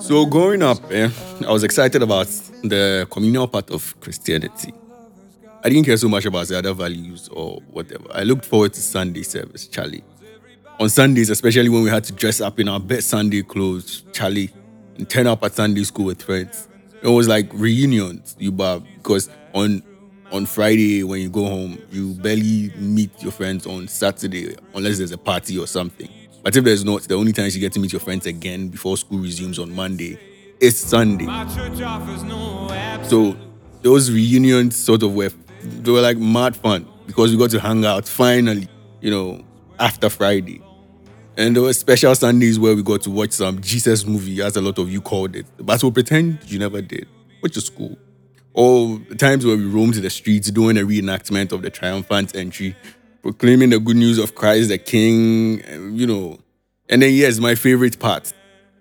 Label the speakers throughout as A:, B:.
A: So growing up, eh, I was excited about the communal part of Christianity. I didn't care so much about the other values or whatever. I looked forward to Sunday service, Charlie. On Sundays, especially when we had to dress up in our best Sunday clothes, Charlie, and turn up at Sunday school with friends. It was like reunions, you bar, because on on Friday when you go home, you barely meet your friends on Saturday unless there's a party or something. But if there's not, the only times you get to meet your friends again before school resumes on Monday is Sunday. So those reunions sort of were they were like mad fun because we got to hang out finally, you know, after Friday. And there were special Sundays where we got to watch some Jesus movie, as a lot of you called it. But we'll pretend you never did, which is cool. Or times where we roamed the streets doing a reenactment of the triumphant entry, proclaiming the good news of Christ the King, you know. And then, yes, my favorite part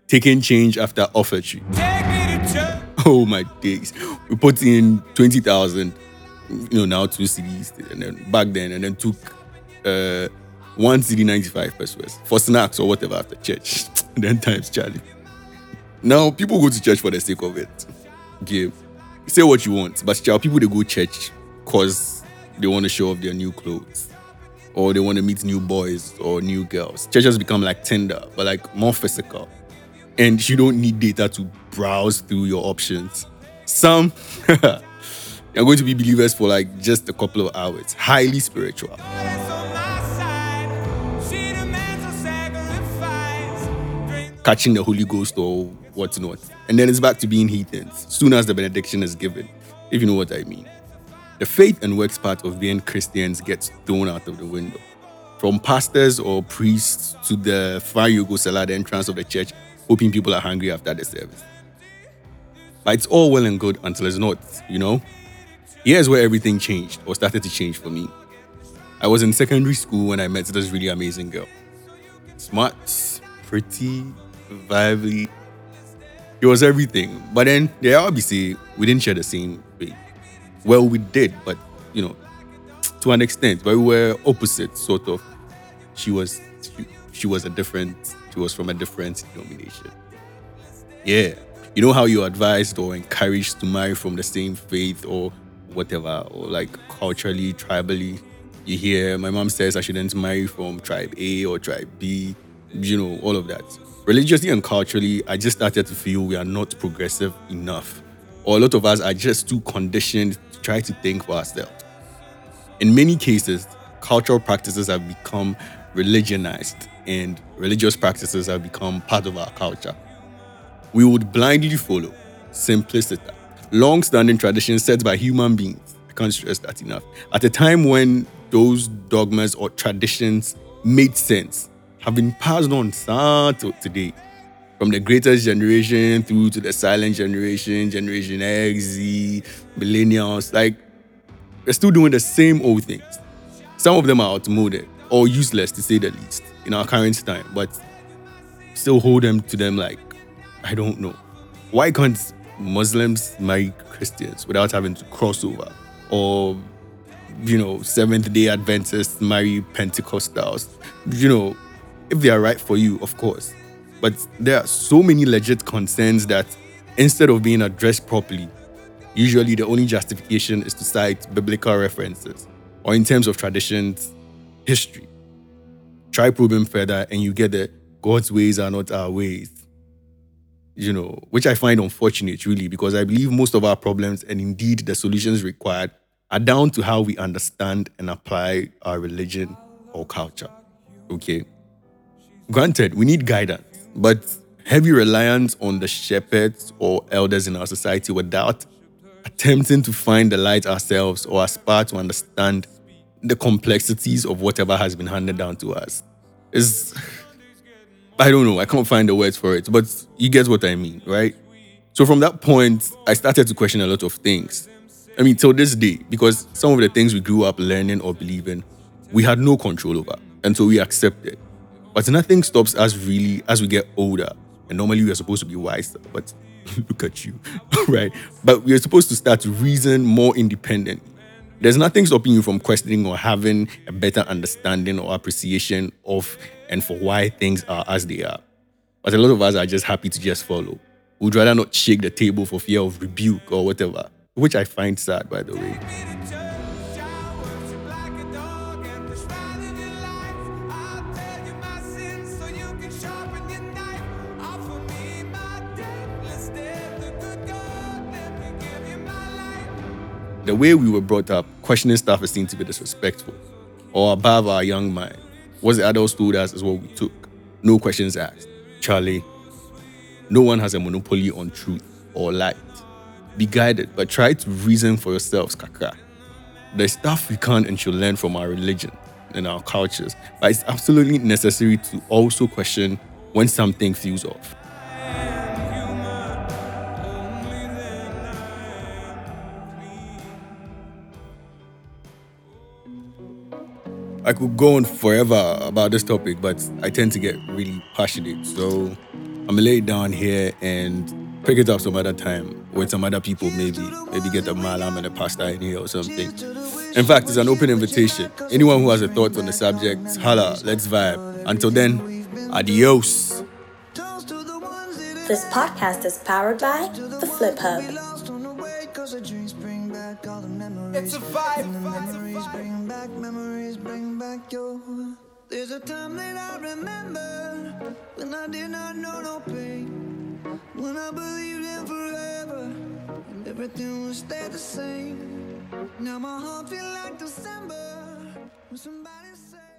A: taking change after offertory. Oh my days. We put in 20,000, you know, now two cedis, and then back then, and then took uh, one cedi 95 pesewas for snacks or whatever after church. then times, Charlie. Now, people go to church for the sake of it. Okay say what you want, but child, people they go church because they want to show off their new clothes or they want to meet new boys or new girls. Church has become like Tinder, but like more physical. And you don't need data to browse through your options. Some are going to be believers for like just a couple of hours, highly spiritual. Catching the Holy Ghost or what's not. And then it's back to being heathens soon as the benediction is given, if you know what I mean. The faith and works part of being Christians gets thrown out of the window. From pastors or priests to the fire you go sell at the entrance of the church, hoping people are hungry after the service. But it's all well and good until it's not, you know? Here's where everything changed or started to change for me. I was in secondary school when I met this really amazing girl. Smart, pretty, vibey, it was everything. But then the obviously, we didn't share the same faith. Well, we did, but you know, to an extent, but we were opposite, sort of. She was she, she was a different, she was from a different denomination. Yeah. You know how you're advised or encouraged to marry from the same faith or whatever, or like culturally, tribally. You hear my mom says I shouldn't marry from tribe A or tribe B, you know, all of that religiously and culturally, I just started to feel we are not progressive enough. Or a lot of us are just too conditioned to try to think for ourselves. In many cases, cultural practices have become religionized and religious practices have become part of our culture. We would blindly follow simplicity, long standing traditions set by human beings. I can't stress that enough. At a time when those dogmas or traditions made sense have been passed on to today. From the greatest generation through to the silent generation, Generation X, Z, millennials, like they're still doing the same old things. Some of them are outmoded or useless to say the least in our current time, but still hold them to them like, I don't know. Why can't Muslims marry Christians without having to cross over? Or, you know, Seventh day Adventists marry Pentecostals? You know, if they are right for you, of course. But there are so many legit concerns that instead of being addressed properly, usually the only justification is to cite biblical references or in terms of traditions, history. Try probing further and you get that God's ways are not our ways. You know, which I find unfortunate really because I believe most of our problems and indeed the solutions required are down to how we understand and apply our religion or culture. Okay. Granted, we need guidance, but heavy reliance on the shepherds or elders in our society without attempting to find the light ourselves or aspire to understand the complexities of whatever has been handed down to us is I don't know, I can't find the words for it, but you get what I mean, right? So from that point, I started to question a lot of things. I mean, till this day, because some of the things we grew up learning or believing, we had no control over, and so we accepted. But nothing stops us really as we get older. And normally we are supposed to be wiser, but look at you, right? But we are supposed to start to reason more independently. There's nothing stopping you from questioning or having a better understanding or appreciation of and for why things are as they are. But a lot of us are just happy to just follow. We'd rather not shake the table for fear of rebuke or whatever, which I find sad, by the way. The way we were brought up, questioning stuff is seen to be disrespectful or above our young mind. What the adults told us is what we took. No questions asked. Charlie, no one has a monopoly on truth or light. Be guided, but try to reason for yourselves, kaka. There's stuff we can and should learn from our religion and our cultures, but it's absolutely necessary to also question when something feels off. I could go on forever about this topic, but I tend to get really passionate. So I'm gonna lay it down here and pick it up some other time with some other people, maybe. Maybe get a malam and a pastor in here or something. In fact, it's an open invitation. Anyone who has a thought on the subject, holla, let's vibe. Until then, adios.
B: This podcast is powered by The Flip Hub. It's a vibe like you. There's a time that I remember when I did not know no pain. When I believed in forever and everything would stay the same. Now my heart feels like December.